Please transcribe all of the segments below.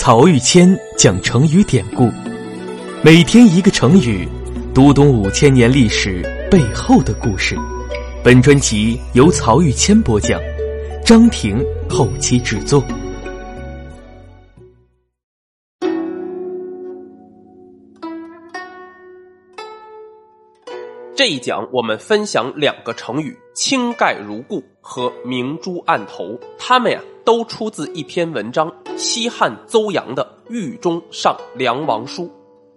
曹玉谦讲成语典故，每天一个成语，读懂五千年历史背后的故事。本专辑由曹玉谦播讲，张婷后期制作。这一讲我们分享两个成语“倾盖如故”和“明珠暗投”，他们呀都出自一篇文章——西汉邹阳的《狱中上梁王书》。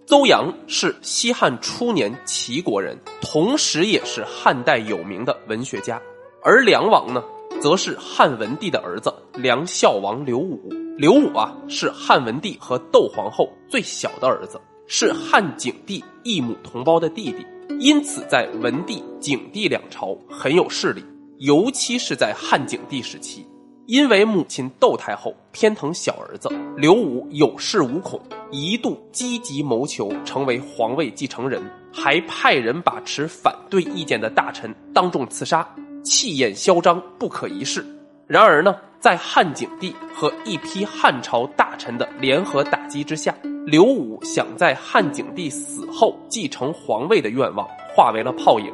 邹阳是西汉初年齐国人，同时也是汉代有名的文学家。而梁王呢，则是汉文帝的儿子梁孝王刘武。刘武啊，是汉文帝和窦皇后最小的儿子，是汉景帝异母同胞的弟弟。因此，在文帝、景帝两朝很有势力，尤其是在汉景帝时期，因为母亲窦太后偏疼小儿子刘武有恃无恐，一度积极谋求成为皇位继承人，还派人把持反对意见的大臣当众刺杀，气焰嚣张，不可一世。然而呢，在汉景帝和一批汉朝大臣的联合打击之下。刘武想在汉景帝死后继承皇位的愿望化为了泡影，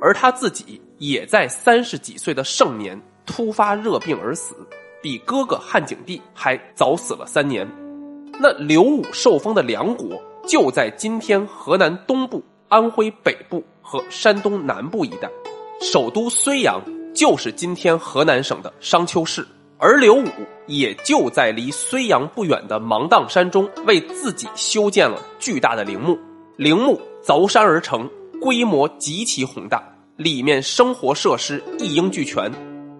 而他自己也在三十几岁的盛年突发热病而死，比哥哥汉景帝还早死了三年。那刘武受封的梁国就在今天河南东部、安徽北部和山东南部一带，首都睢阳就是今天河南省的商丘市。而刘武也就在离睢阳不远的芒砀山中，为自己修建了巨大的陵墓。陵墓凿山而成，规模极其宏大，里面生活设施一应俱全，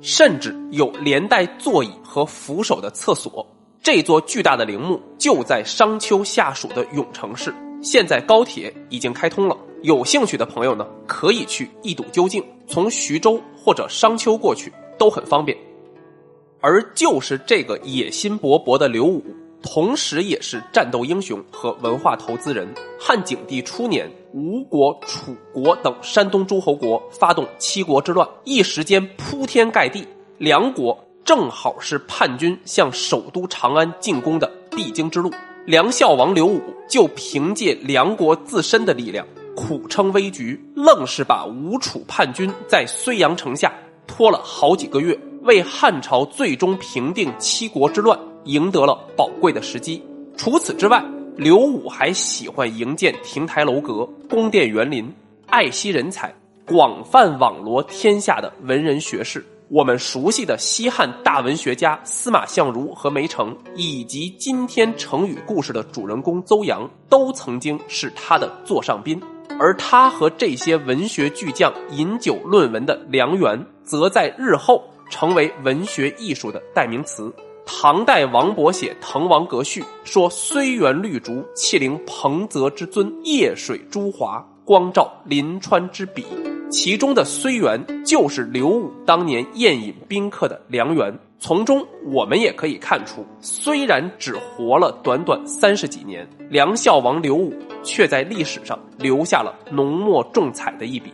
甚至有连带座椅和扶手的厕所。这座巨大的陵墓就在商丘下属的永城市。现在高铁已经开通了，有兴趣的朋友呢，可以去一睹究竟。从徐州或者商丘过去都很方便。而就是这个野心勃勃的刘武，同时也是战斗英雄和文化投资人。汉景帝初年，吴国、楚国等山东诸侯国发动七国之乱，一时间铺天盖地。梁国正好是叛军向首都长安进攻的必经之路。梁孝王刘武就凭借梁国自身的力量，苦撑危局，愣是把吴楚叛军在睢阳城下拖了好几个月。为汉朝最终平定七国之乱赢得了宝贵的时机。除此之外，刘武还喜欢营建亭台楼阁、宫殿园林，爱惜人才，广泛网罗天下的文人学士。我们熟悉的西汉大文学家司马相如和梅城，以及今天成语故事的主人公邹阳，都曾经是他的座上宾。而他和这些文学巨匠饮酒论文的梁园，则在日后。成为文学艺术的代名词。唐代王勃写《滕王阁序》说：“虽园绿竹，气凌彭泽之尊；夜水朱华，光照临川之笔。”其中的“虽园”就是刘武当年宴饮宾客的良缘。从中我们也可以看出，虽然只活了短短三十几年，梁孝王刘武却在历史上留下了浓墨重彩的一笔。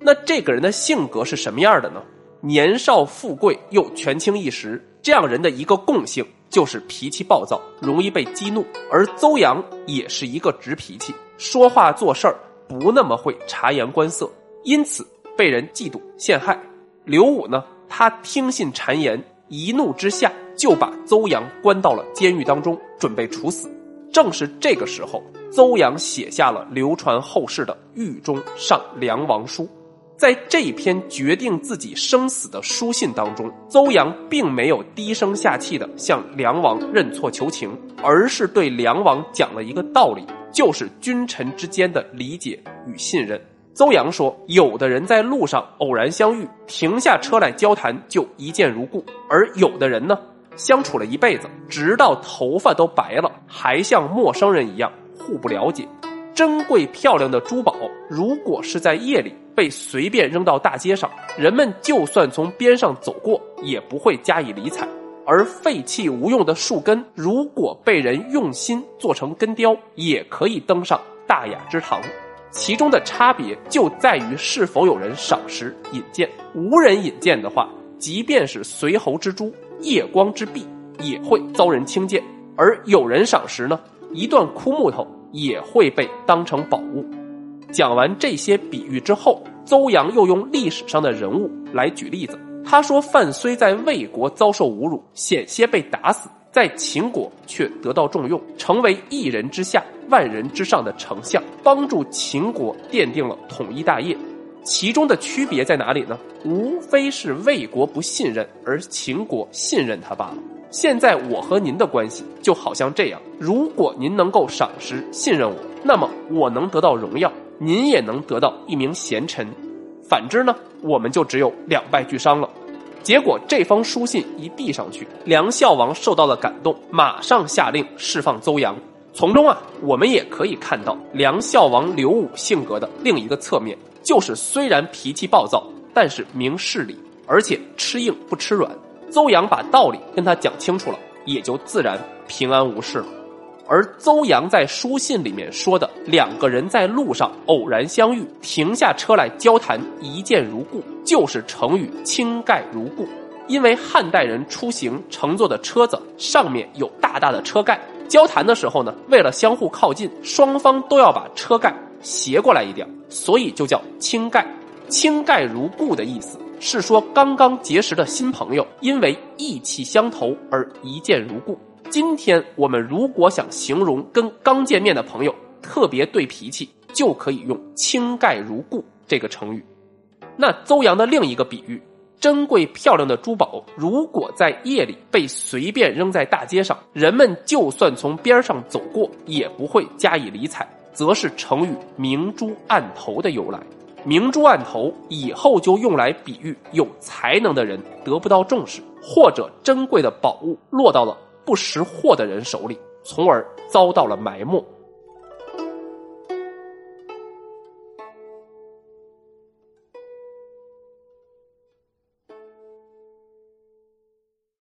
那这个人的性格是什么样的呢？年少富贵又权倾一时，这样人的一个共性就是脾气暴躁，容易被激怒。而邹阳也是一个直脾气，说话做事儿不那么会察言观色，因此被人嫉妒陷害。刘武呢，他听信谗言，一怒之下就把邹阳关到了监狱当中，准备处死。正是这个时候，邹阳写下了流传后世的《狱中上梁王书》。在这一篇决定自己生死的书信当中，邹阳并没有低声下气的向梁王认错求情，而是对梁王讲了一个道理，就是君臣之间的理解与信任。邹阳说：“有的人在路上偶然相遇，停下车来交谈就一见如故；而有的人呢，相处了一辈子，直到头发都白了，还像陌生人一样互不了解。珍贵漂亮的珠宝，如果是在夜里。”被随便扔到大街上，人们就算从边上走过，也不会加以理睬；而废弃无用的树根，如果被人用心做成根雕，也可以登上大雅之堂。其中的差别就在于是否有人赏识引荐。无人引荐的话，即便是随侯之珠、夜光之璧，也会遭人轻贱。而有人赏识呢，一段枯木头也会被当成宝物。讲完这些比喻之后，邹阳又用历史上的人物来举例子。他说：“范睢在魏国遭受侮辱，险些被打死，在秦国却得到重用，成为一人之下、万人之上的丞相，帮助秦国奠定了统一大业。其中的区别在哪里呢？无非是魏国不信任，而秦国信任他罢了。现在我和您的关系就好像这样：如果您能够赏识、信任我，那么我能得到荣耀，您也能得到一名贤臣。反之呢，我们就只有两败俱伤了。”结果这封书信一递上去，梁孝王受到了感动，马上下令释放邹阳。从中啊，我们也可以看到梁孝王刘武性格的另一个侧面，就是虽然脾气暴躁，但是明事理，而且吃硬不吃软。邹阳把道理跟他讲清楚了，也就自然平安无事了。而邹阳在书信里面说的两个人在路上偶然相遇，停下车来交谈，一见如故，就是成语“倾盖如故”。因为汉代人出行乘坐的车子上面有大大的车盖，交谈的时候呢，为了相互靠近，双方都要把车盖斜过来一点，所以就叫“倾盖”。倾盖如故的意思是说，刚刚结识的新朋友因为意气相投而一见如故。今天我们如果想形容跟刚见面的朋友特别对脾气，就可以用“倾盖如故”这个成语。那邹阳的另一个比喻，珍贵漂亮的珠宝，如果在夜里被随便扔在大街上，人们就算从边上走过，也不会加以理睬，则是成语“明珠暗投”的由来。明珠暗投以后就用来比喻有才能的人得不到重视，或者珍贵的宝物落到了。不识货的人手里，从而遭到了埋没。